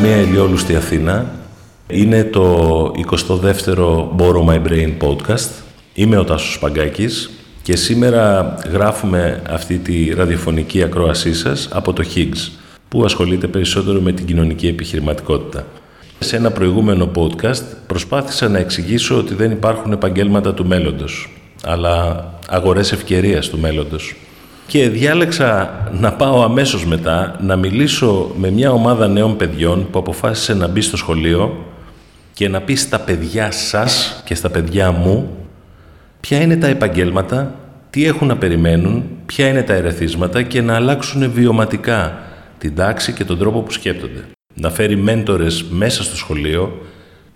Καλημέρα από μια ηλιόλουστη Αθήνα. Είναι το 22ο Borrow My Brain podcast. Είμαι ο Τάσος Παγκάκης και σήμερα γράφουμε αυτή τη ραδιοφωνική ακρόασή σας από το Higgs, που ασχολείται περισσότερο με την κοινωνική επιχειρηματικότητα. Σε ένα προηγούμενο podcast προσπάθησα να εξηγήσω ότι δεν υπάρχουν επαγγέλματα του μέλλοντος, αλλά αγορές ευκαιρίας του μέλλοντος και διάλεξα να πάω αμέσως μετά να μιλήσω με μια ομάδα νέων παιδιών που αποφάσισε να μπει στο σχολείο και να πει στα παιδιά σας και στα παιδιά μου ποια είναι τα επαγγέλματα, τι έχουν να περιμένουν, ποια είναι τα ερεθίσματα και να αλλάξουν βιωματικά την τάξη και τον τρόπο που σκέπτονται. Να φέρει μέντορες μέσα στο σχολείο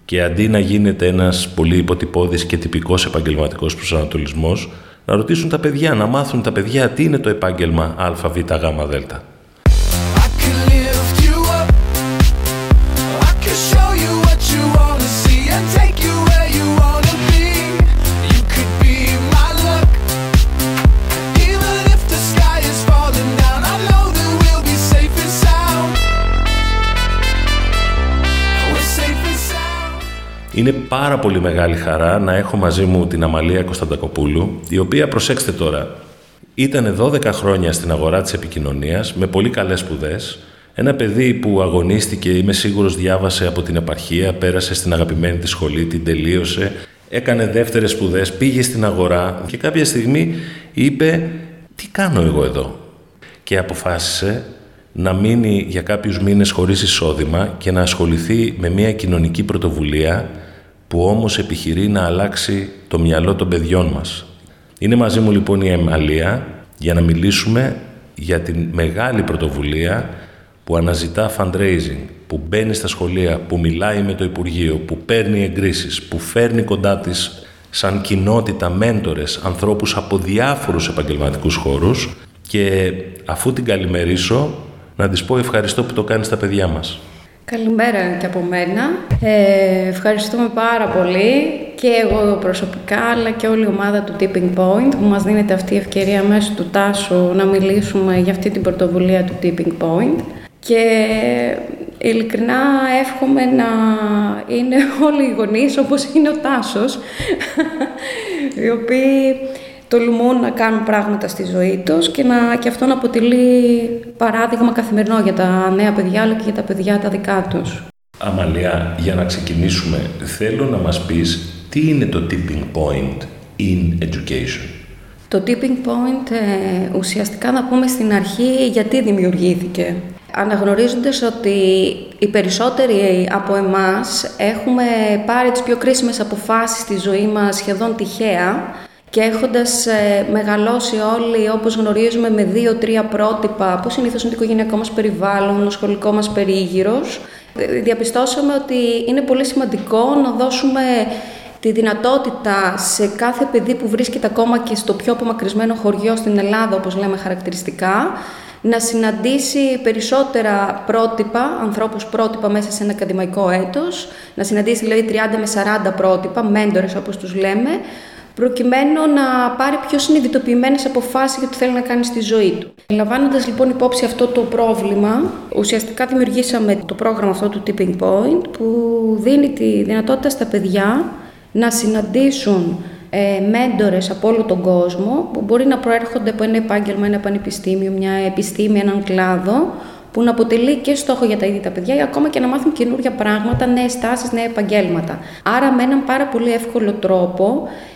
και αντί να γίνεται ένας πολύ υποτυπώδης και τυπικός επαγγελματικός προσανατολισμός, να ρωτήσουν τα παιδιά, να μάθουν τα παιδιά τι είναι το επάγγελμα ΑΒ Είναι πάρα πολύ μεγάλη χαρά να έχω μαζί μου την Αμαλία Κωνσταντακοπούλου, η οποία, προσέξτε τώρα, ήταν 12 χρόνια στην αγορά της επικοινωνίας, με πολύ καλές σπουδές. Ένα παιδί που αγωνίστηκε, είμαι σίγουρος διάβασε από την επαρχία, πέρασε στην αγαπημένη της σχολή, την τελείωσε, έκανε δεύτερες σπουδές, πήγε στην αγορά και κάποια στιγμή είπε «Τι κάνω εγώ εδώ» και αποφάσισε να μείνει για κάποιους μήνες χωρίς εισόδημα και να ασχοληθεί με μια κοινωνική πρωτοβουλία που όμως επιχειρεί να αλλάξει το μυαλό των παιδιών μας. Είναι μαζί μου λοιπόν η Εμαλία για να μιλήσουμε για την μεγάλη πρωτοβουλία που αναζητά fundraising, που μπαίνει στα σχολεία, που μιλάει με το Υπουργείο, που παίρνει εγκρίσεις, που φέρνει κοντά της σαν κοινότητα μέντορες, ανθρώπους από διάφορους επαγγελματικούς χώρους και αφού την καλημερίσω να της πω ευχαριστώ που το κάνει στα παιδιά μας. Καλημέρα και από μένα. Ε, ευχαριστούμε πάρα πολύ και εγώ προσωπικά αλλά και όλη η ομάδα του Tipping Point που μας δίνεται αυτή η ευκαιρία μέσω του Τάσου να μιλήσουμε για αυτή την πρωτοβουλία του Tipping Point και ειλικρινά εύχομαι να είναι όλοι οι γονείς όπως είναι ο Τάσος οι οποίοι τολμούν να κάνουν πράγματα στη ζωή τους και, να, και αυτό να αποτελεί παράδειγμα καθημερινό για τα νέα παιδιά αλλά και για τα παιδιά τα δικά τους. Αμαλία, για να ξεκινήσουμε, θέλω να μας πεις τι είναι το tipping point in education. Το tipping point ε, ουσιαστικά να πούμε στην αρχή γιατί δημιουργήθηκε. Αναγνωρίζοντας ότι οι περισσότεροι από εμάς έχουμε πάρει τις πιο κρίσιμες αποφάσεις στη ζωή μας σχεδόν τυχαία, και έχοντας ε, μεγαλώσει όλοι όπως γνωρίζουμε με δύο-τρία πρότυπα που συνήθως είναι το οικογενειακό μας περιβάλλον, ο σχολικό μας περίγυρος, ε, διαπιστώσαμε ότι είναι πολύ σημαντικό να δώσουμε τη δυνατότητα σε κάθε παιδί που βρίσκεται ακόμα και στο πιο απομακρυσμένο χωριό στην Ελλάδα, όπως λέμε χαρακτηριστικά, να συναντήσει περισσότερα πρότυπα, ανθρώπους πρότυπα μέσα σε ένα ακαδημαϊκό έτος, να συναντήσει δηλαδή 30 με 40 πρότυπα, μέντορες όπως τους λέμε, προκειμένου να πάρει πιο συνειδητοποιημένες αποφάσεις για το θέλει να κάνει στη ζωή του. Λαμβάνοντας λοιπόν υπόψη αυτό το πρόβλημα, ουσιαστικά δημιουργήσαμε το πρόγραμμα αυτό του Tipping Point που δίνει τη δυνατότητα στα παιδιά να συναντήσουν ε, μέντορες από όλο τον κόσμο που μπορεί να προέρχονται από ένα επάγγελμα, ένα πανεπιστήμιο, μια επιστήμη, έναν κλάδο που να αποτελεί και στόχο για τα ίδια τα παιδιά ή ακόμα και να μάθουν καινούργια πράγματα, νέες τάσεις, νέα επαγγέλματα. Άρα με έναν πάρα πολύ εύκολο τρόπο ε,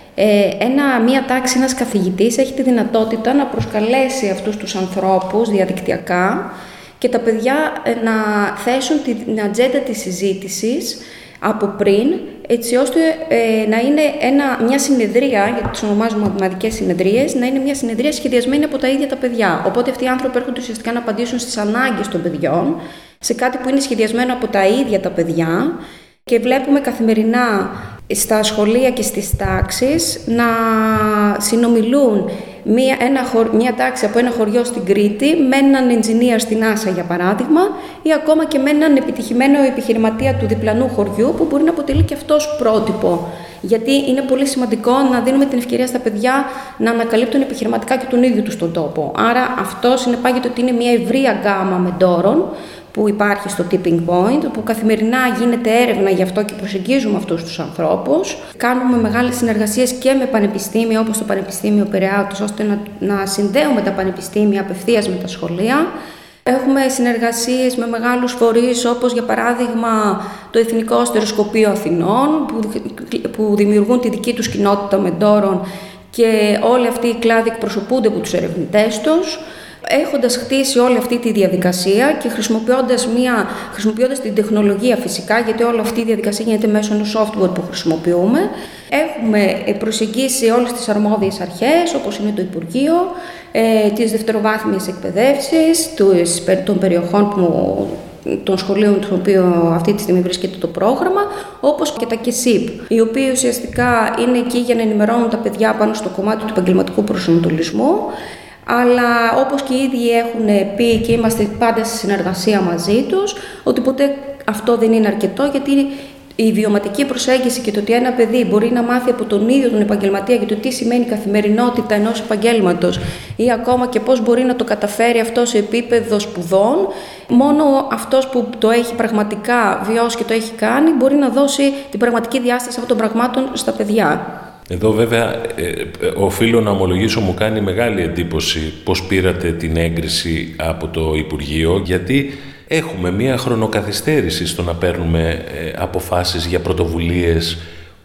ένα, μία τάξη, ένας καθηγητής έχει τη δυνατότητα να προσκαλέσει αυτούς τους ανθρώπους διαδικτυακά και τα παιδιά ε, να θέσουν την ατζέντα της συζήτησης από πριν, έτσι ώστε ε, να είναι ένα, μια συνεδρία, γιατί τις ονομάζουμε ομαδικές συνεδρίες, να είναι μια συνεδρία σχεδιασμένη από τα ίδια τα παιδιά. Οπότε αυτοί οι άνθρωποι έρχονται ουσιαστικά να απαντήσουν στις ανάγκες των παιδιών, σε κάτι που είναι σχεδιασμένο από τα ίδια τα παιδιά και βλέπουμε καθημερινά στα σχολεία και στις τάξεις να συνομιλούν μία, ένα, μία τάξη από ένα χωριό στην Κρήτη με έναν ενζηνία στην Άσα για παράδειγμα ή ακόμα και με έναν επιτυχημένο επιχειρηματία του διπλανού χωριού που μπορεί να αποτελεί και αυτός πρότυπο. Γιατί είναι πολύ σημαντικό να δίνουμε την ευκαιρία στα παιδιά να ανακαλύπτουν επιχειρηματικά και τον ίδιο τους τον τόπο. Άρα αυτός συνεπάγεται ότι είναι μια ευρία γκάμα μεντόρων που υπάρχει στο Tipping Point, που καθημερινά γίνεται έρευνα γι' αυτό και προσεγγίζουμε αυτούς τους ανθρώπους. Κάνουμε μεγάλες συνεργασίες και με πανεπιστήμια όπως το Πανεπιστήμιο Περαιάτος, ώστε να, να συνδέουμε τα πανεπιστήμια απευθείας με τα σχολεία. Έχουμε συνεργασίες με μεγάλους φορείς όπως για παράδειγμα το Εθνικό Στεροσκοπείο Αθηνών που, που δημιουργούν τη δική τους κοινότητα μεντόρων και όλοι αυτοί οι κλάδοι εκπροσωπούνται από τους ερευνητές τους έχοντας χτίσει όλη αυτή τη διαδικασία και χρησιμοποιώντας, μια, χρησιμοποιώντας την τεχνολογία φυσικά, γιατί όλη αυτή η διαδικασία γίνεται μέσω ενός software που χρησιμοποιούμε, έχουμε προσεγγίσει όλες τις αρμόδιες αρχές, όπως είναι το Υπουργείο, ε, τις δευτεροβάθμιες εκπαιδεύσεις, των περιοχών που των σχολείων του οποίου αυτή τη στιγμή βρίσκεται το πρόγραμμα, όπως και τα ΚΕΣΥΠ, οι οποίοι ουσιαστικά είναι εκεί για να ενημερώνουν τα παιδιά πάνω στο κομμάτι του επαγγελματικού προσανατολισμού, αλλά όπως και οι ίδιοι έχουν πει και είμαστε πάντα σε συνεργασία μαζί τους, ότι ποτέ αυτό δεν είναι αρκετό, γιατί η βιωματική προσέγγιση και το ότι ένα παιδί μπορεί να μάθει από τον ίδιο τον επαγγελματία για το τι σημαίνει η καθημερινότητα ενός επαγγέλματος ή ακόμα και πώς μπορεί να το καταφέρει αυτό σε επίπεδο σπουδών, μόνο αυτός που το έχει πραγματικά βιώσει και το έχει κάνει μπορεί να δώσει την πραγματική διάσταση αυτών των πραγμάτων στα παιδιά. Εδώ βέβαια ε, ε, οφείλω να ομολογήσω μου κάνει μεγάλη εντύπωση πώς πήρατε την έγκριση από το Υπουργείο γιατί έχουμε μία χρονοκαθυστέρηση στο να παίρνουμε ε, αποφάσεις για πρωτοβουλίες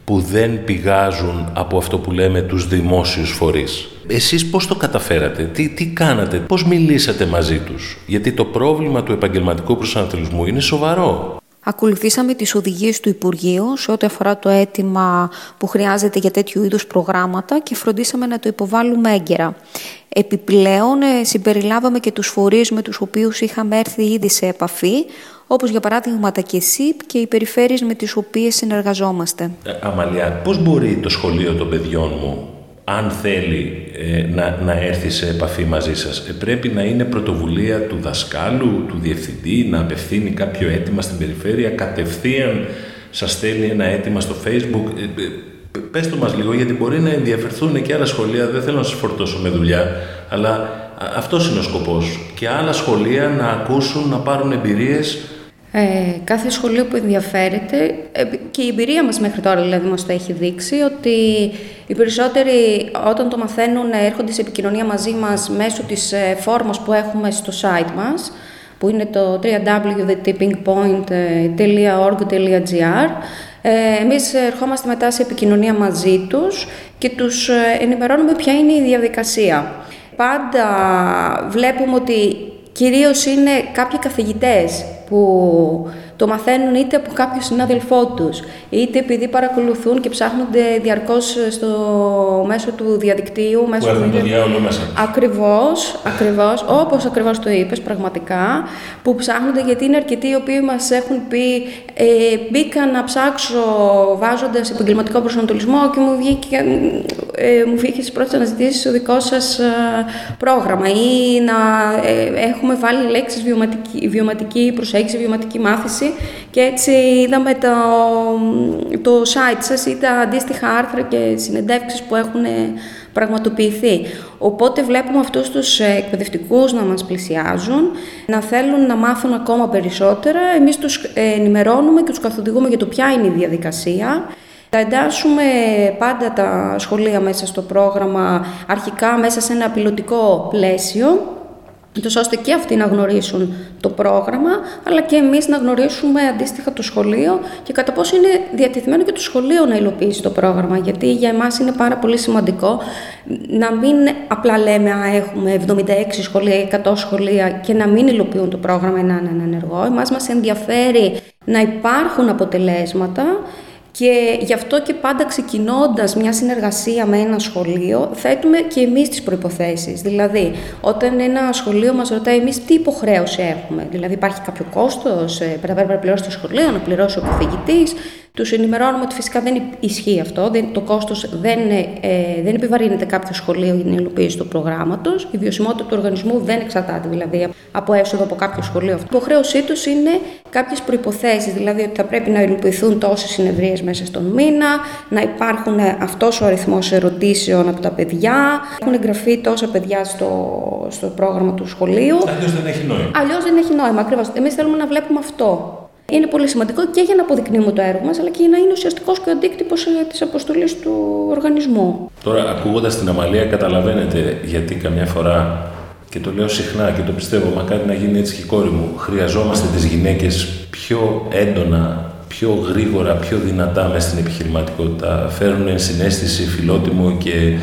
που δεν πηγάζουν από αυτό που λέμε τους δημόσιους φορείς. Εσείς πώς το καταφέρατε, τι, τι κάνατε, πώς μιλήσατε μαζί τους. Γιατί το πρόβλημα του επαγγελματικού προσανατολισμού είναι σοβαρό. Ακολουθήσαμε τις οδηγίες του Υπουργείου σε ό,τι αφορά το αίτημα που χρειάζεται για τέτοιου είδους προγράμματα και φροντίσαμε να το υποβάλουμε έγκαιρα. Επιπλέον ε, συμπεριλάβαμε και τους φορείς με τους οποίους είχαμε έρθει ήδη σε επαφή, όπως για παράδειγμα τα ΚΕΣΥΠ και οι περιφέρειες με τις οποίες συνεργαζόμαστε. Ε, Αμαλιά, πώς μπορεί το σχολείο των παιδιών μου αν θέλει ε, να, να έρθει σε επαφή μαζί σας. Ε, πρέπει να είναι πρωτοβουλία του δασκάλου, του διευθυντή, να απευθύνει κάποιο αίτημα στην περιφέρεια, κατευθείαν σας στέλνει ένα αίτημα στο facebook. Ε, ε, πες το μας λίγο, γιατί μπορεί να ενδιαφερθούν και άλλα σχολεία, δεν θέλω να σας φορτώσω με δουλειά, αλλά αυτός είναι ο σκοπός. Και άλλα σχολεία να ακούσουν, να πάρουν εμπειρίες ε, κάθε σχολείο που ενδιαφέρεται ε, και η εμπειρία μας μέχρι τώρα δηλαδή μας το έχει δείξει ότι οι περισσότεροι όταν το μαθαίνουν έρχονται σε επικοινωνία μαζί μας μέσω της ε, φόρμας που έχουμε στο site μας που είναι το www.thetippingpoint.org.gr ε, εμείς ερχόμαστε μετά σε επικοινωνία μαζί τους και τους ενημερώνουμε ποια είναι η διαδικασία. Πάντα βλέπουμε ότι κυρίως είναι κάποιοι καθηγητές που το μαθαίνουν είτε από κάποιο συνάδελφό τους, είτε επειδή παρακολουθούν και ψάχνονται διαρκώς στο μέσο του διαδικτύου. Μέσω που έχουν το διάολο μέσα. Ακριβώς, ακριβώς, όπως ακριβώς το είπες πραγματικά, που ψάχνονται γιατί είναι αρκετοί οι οποίοι μας έχουν πει ε, μπήκα να ψάξω βάζοντας επαγγελματικό προσανατολισμό και μου βγήκε, ε, μου βγήκε στις πρώτες αναζητήσεις το δικό σας ε, πρόγραμμα ή να ε, έχουμε βάλει λέξεις βιωματική, βιωματική προσέγγιση, βιωματική μάθηση και έτσι είδαμε το, το site σας ή τα αντίστοιχα άρθρα και συνεντεύξεις που έχουν πραγματοποιηθεί. Οπότε βλέπουμε αυτούς τους εκπαιδευτικούς να μας πλησιάζουν, να θέλουν να μάθουν ακόμα περισσότερα. Εμείς τους ενημερώνουμε και τους καθοδηγούμε για το ποια είναι η διαδικασία. Θα εντάσσουμε πάντα τα σχολεία μέσα στο πρόγραμμα, αρχικά μέσα σε ένα πιλωτικό πλαίσιο, τόσο ώστε και αυτοί να γνωρίσουν το πρόγραμμα, αλλά και εμείς να γνωρίσουμε αντίστοιχα το σχολείο και κατά πόσο είναι διατηθειμένο και το σχολείο να υλοποιήσει το πρόγραμμα, γιατί για εμάς είναι πάρα πολύ σημαντικό να μην απλά λέμε «Α, έχουμε 76 σχολεία ή 100 σχολεία» και να μην υλοποιούν το πρόγραμμα να είναι ενεργό. Εμάς μας ενδιαφέρει να υπάρχουν αποτελέσματα και γι' αυτό και πάντα ξεκινώντας μια συνεργασία με ένα σχολείο, θέτουμε και εμείς τις προποθέσει. Δηλαδή, όταν ένα σχολείο μας ρωτάει εμείς τι υποχρέωση έχουμε, δηλαδή υπάρχει κάποιο κόστος, ε, πρέπει να πληρώσει το σχολείο, να πληρώσει ο καθηγητής, Τους ενημερώνουμε ότι φυσικά δεν ισχύει αυτό, δεν, το κόστος δεν, ε, δεν επιβαρύνεται κάποιο σχολείο για την υλοποίηση του προγράμματος. Η βιωσιμότητα του οργανισμού δεν εξαρτάται δηλαδή από έσοδο από κάποιο σχολείο. Η υποχρέωσή τους είναι κάποιες προποθέσει, δηλαδή ότι θα πρέπει να υλοποιηθούν τόσες συνεδρίες μέσα στον μήνα, να υπάρχουν αυτός ο αριθμός ερωτήσεων από τα παιδιά, έχουν εγγραφεί τόσα παιδιά στο, στο πρόγραμμα του σχολείου. Αλλιώς δεν έχει νόημα. Αλλιώς δεν έχει νόημα, ακριβώς. Εμείς θέλουμε να βλέπουμε αυτό. Είναι πολύ σημαντικό και για να αποδεικνύουμε το έργο μας, αλλά και για να είναι ουσιαστικός και ο αντίκτυπος ε, της αποστολής του οργανισμού. Τώρα, ακούγοντας την Αμαλία, καταλαβαίνετε γιατί καμιά φορά και το λέω συχνά και το πιστεύω, μακάρι να γίνει έτσι και η κόρη μου. Χρειαζόμαστε τις γυναίκες πιο έντονα, πιο γρήγορα, πιο δυνατά μέσα στην επιχειρηματικότητα. Φέρνουν συνέστηση, φιλότιμο και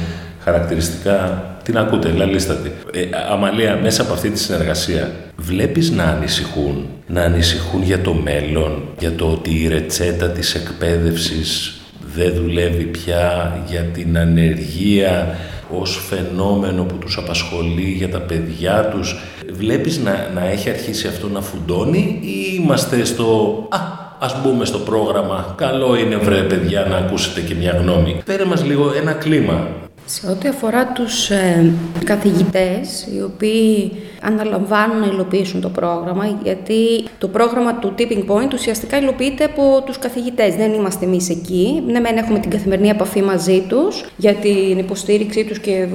χαρακτηριστικά την ακούτε, λαλίστατη. Ε, Αμαλία, μέσα από αυτή τη συνεργασία, βλέπεις να ανησυχούν, να ανησυχούν για το μέλλον, για το ότι η ρετσέτα της εκπαίδευσης δεν δουλεύει πια, για την ανεργία ως φαινόμενο που τους απασχολεί για τα παιδιά τους. Βλέπεις να, να έχει αρχίσει αυτό να φουντώνει ή είμαστε στο «Α, ας μπούμε στο πρόγραμμα, καλό είναι βρε παιδιά να ακούσετε και μια γνώμη». Πέρε μας λίγο ένα κλίμα σε ό,τι αφορά τους ε, καθηγητές, οι οποίοι αναλαμβάνουν να υλοποιήσουν το πρόγραμμα, γιατί το πρόγραμμα του Tipping Point ουσιαστικά υλοποιείται από τους καθηγητές. Δεν είμαστε εμείς εκεί. Ναι, μεν έχουμε την καθημερινή επαφή μαζί τους για την υποστήριξή τους και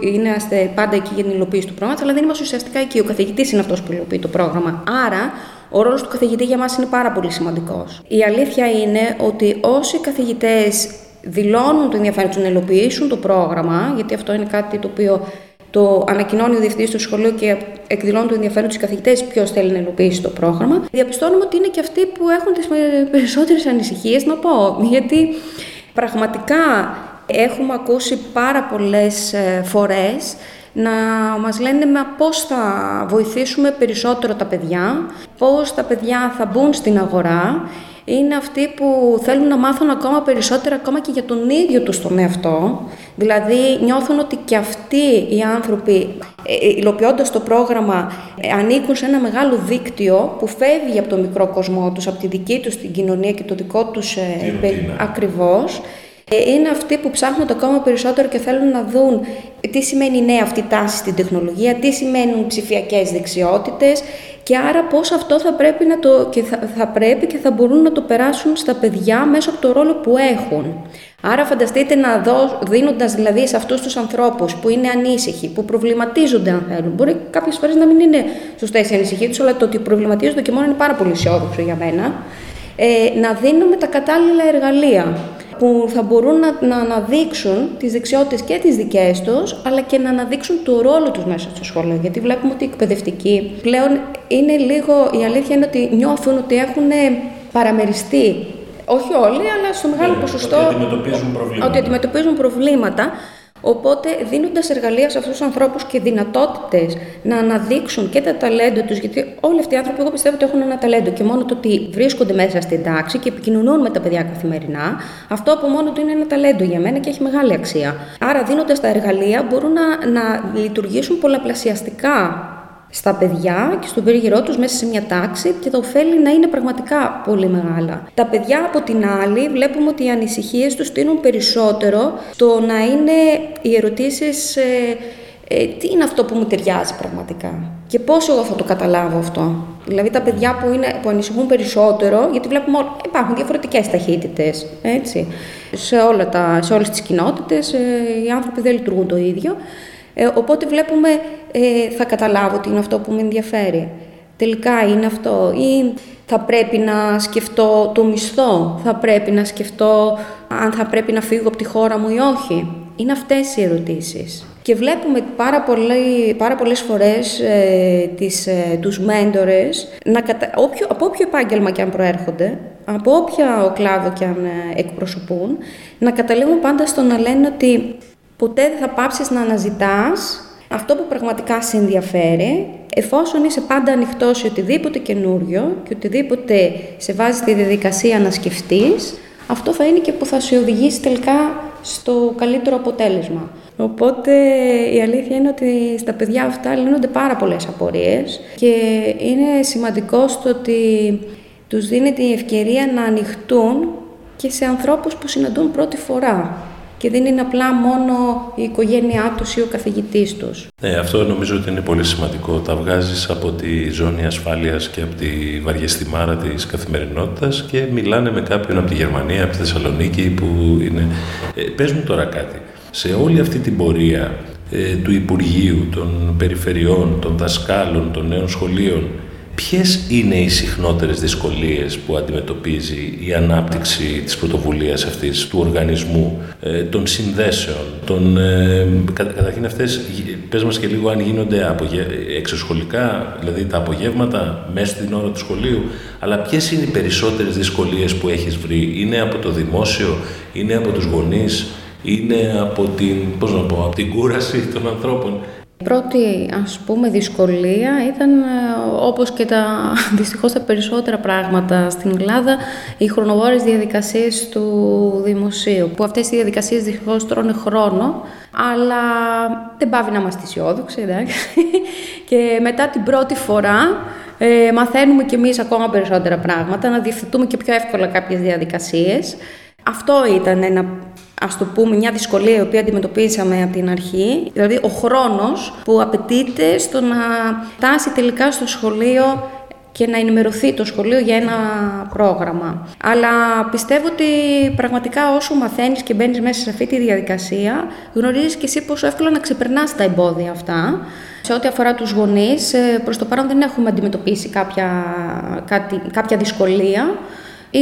είμαστε πάντα εκεί για την υλοποίηση του πρόγραμματος, αλλά δεν είμαστε ουσιαστικά εκεί. Ο καθηγητής είναι αυτός που υλοποιεί το πρόγραμμα. Άρα, ο ρόλος του καθηγητή για μας είναι πάρα πολύ σημαντικός. Η αλήθεια είναι ότι όσοι καθηγητές δηλώνουν το ενδιαφέρον τους να υλοποιήσουν το πρόγραμμα, γιατί αυτό είναι κάτι το οποίο το ανακοινώνει ο διευθυντής του σχολείου και εκδηλώνει το ενδιαφέρον τους καθηγητές ποιος θέλει να υλοποιήσει το πρόγραμμα. Διαπιστώνουμε ότι είναι και αυτοί που έχουν τις περισσότερες ανησυχίες να πω. Γιατί πραγματικά έχουμε ακούσει πάρα πολλές ε, φορές να μας λένε μα πώς θα βοηθήσουμε περισσότερο τα παιδιά, πώς τα παιδιά θα μπουν στην αγορά. Είναι αυτοί που θέλουν να μάθουν ακόμα περισσότερα ακόμα και για τον ίδιο τους τον εαυτό. Δηλαδή νιώθουν ότι και αυτοί οι άνθρωποι ε, ε, υλοποιώντας το πρόγραμμα ε, ανήκουν σε ένα μεγάλο δίκτυο που φεύγει από το μικρό κοσμό τους, από τη δική τους την κοινωνία και το δικό τους ακριβώς. Είναι αυτοί που ψάχνουν το ακόμα περισσότερο και θέλουν να δουν τι σημαίνει νέα αυτή τάση στην τεχνολογία, τι σημαίνουν ψηφιακές δεξιότητες και άρα πώς αυτό θα πρέπει, να το, και θα, θα πρέπει και θα μπορούν να το περάσουν στα παιδιά μέσα από το ρόλο που έχουν. Άρα φανταστείτε να δω, δίνοντας δηλαδή σε αυτούς τους ανθρώπους που είναι ανήσυχοι, που προβληματίζονται αν θέλουν. Μπορεί κάποιες φορές να μην είναι σωστές οι ανησυχίες τους, αλλά το ότι προβληματίζονται και μόνο είναι πάρα πολύ αισιόδοξο για μένα. Ε, να δίνουμε τα κατάλληλα εργαλεία που θα μπορούν να, να αναδείξουν τις δεξιότητες και τις δικές τους, αλλά και να αναδείξουν το ρόλο τους μέσα στο σχολείο. Γιατί βλέπουμε ότι οι εκπαιδευτικοί πλέον είναι λίγο, η αλήθεια είναι ότι νιώθουν ότι έχουν παραμεριστεί όχι όλοι, αλλά στο μεγάλο ναι, ποσοστό. Ότι αντιμετωπίζουν προβλήματα. Ότι αντιμετωπίζουν προβλήματα Οπότε, δίνοντας εργαλεία σε αυτούς τους ανθρώπους και δυνατότητες να αναδείξουν και τα ταλέντα τους, γιατί όλοι αυτοί οι άνθρωποι, εγώ πιστεύω ότι έχουν ένα ταλέντο και μόνο το ότι βρίσκονται μέσα στην τάξη και επικοινωνούν με τα παιδιά καθημερινά, αυτό από μόνο του είναι ένα ταλέντο για μένα και έχει μεγάλη αξία. Άρα, δίνοντας τα εργαλεία, μπορούν να, να λειτουργήσουν πολλαπλασιαστικά στα παιδιά και στον περίγυρό τους μέσα σε μια τάξη και τα ωφέλη να είναι πραγματικά πολύ μεγάλα. Τα παιδιά από την άλλη βλέπουμε ότι οι ανησυχίες τους τείνουν περισσότερο το να είναι οι ερωτήσεις ε, ε, τι είναι αυτό που μου ταιριάζει πραγματικά και πώς εγώ θα το καταλάβω αυτό. Δηλαδή τα παιδιά που, είναι, που ανησυχούν περισσότερο, γιατί βλέπουμε ότι υπάρχουν διαφορετικές ταχύτητες, έτσι. Σε, όλα τα, σε όλες τις κοινότητες ε, οι άνθρωποι δεν λειτουργούν το ίδιο. Ε, οπότε βλέπουμε, ε, θα καταλάβω τι είναι αυτό που με ενδιαφέρει. Τελικά είναι αυτό ή θα πρέπει να σκεφτώ το μισθό, θα πρέπει να σκεφτώ αν θα πρέπει να φύγω από τη χώρα μου ή όχι; Είναι αυτές οι ερωτήσεις. Και βλέπουμε πάρα, πολύ, πάρα πολλές φορές ε, τις, ε, τους μέντορες, να κατα... όποιο, από όποιο επάγγελμα και αν προέρχονται, από όποια κλάδο και αν ε, εκπροσωπούν, να καταλήγουν πάντα στο να λένε ότι Ποτέ δεν θα πάψεις να αναζητάς αυτό που πραγματικά σε ενδιαφέρει, εφόσον είσαι πάντα ανοιχτός σε οτιδήποτε καινούριο και οτιδήποτε σε βάζει στη διαδικασία να σκεφτείς, αυτό θα είναι και που θα σε οδηγήσει τελικά στο καλύτερο αποτέλεσμα. Οπότε η αλήθεια είναι ότι στα παιδιά αυτά λύνονται πάρα πολλές απορίες και είναι σημαντικό στο ότι τους δίνεται η ευκαιρία να ανοιχτούν και σε ανθρώπους που συναντούν πρώτη φορά και δεν είναι απλά μόνο η οικογένειά τους ή ο καθηγητής τους. Ναι, αυτό νομίζω ότι είναι πολύ σημαντικό. Τα βγάζεις από τη ζώνη ασφάλειας και από τη βαριεστημάρα της καθημερινότητας και μιλάνε με κάποιον από τη Γερμανία, από τη Θεσσαλονίκη που είναι... Ε, πες μου τώρα κάτι. Σε όλη αυτή την πορεία ε, του Υπουργείου, των περιφερειών, των δασκάλων, των νέων σχολείων, Ποιες είναι οι συχνότερες δυσκολίες που αντιμετωπίζει η ανάπτυξη της πρωτοβουλίας αυτής, του οργανισμού, ε, των συνδέσεων, των, ε, καταρχήν αυτές, πες μας και λίγο αν γίνονται εξωσχολικά, δηλαδή τα απογεύματα μέσα στην ώρα του σχολείου, αλλά ποιες είναι οι περισσότερες δυσκολίες που έχεις βρει, είναι από το δημόσιο, είναι από τους γονείς, είναι από την, πώς να πω, από την κούραση των ανθρώπων; Η πρώτη ας πούμε δυσκολία ήταν ε, όπως και τα δυστυχώς τα περισσότερα πράγματα στην Ελλάδα οι χρονοβόρες διαδικασίες του δημοσίου που αυτές οι διαδικασίες δυστυχώς τρώνε χρόνο αλλά δεν πάβει να είμαστε αισιόδοξοι εντάξει. και μετά την πρώτη φορά ε, μαθαίνουμε κι εμείς ακόμα περισσότερα πράγματα να διευθετούμε και πιο εύκολα κάποιες διαδικασίες αυτό ήταν ένα ας το πούμε, μια δυσκολία η οποία αντιμετωπίσαμε από την αρχή, δηλαδή ο χρόνος που απαιτείται στο να φτάσει τελικά στο σχολείο και να ενημερωθεί το σχολείο για ένα πρόγραμμα. Αλλά πιστεύω ότι πραγματικά όσο μαθαίνεις και μπαίνεις μέσα σε αυτή τη διαδικασία, γνωρίζεις και εσύ πόσο εύκολα να ξεπερνάς τα εμπόδια αυτά. Σε ό,τι αφορά τους γονείς, ε, προς το παρόν δεν έχουμε αντιμετωπίσει κάποια, κάτι, κάποια δυσκολία.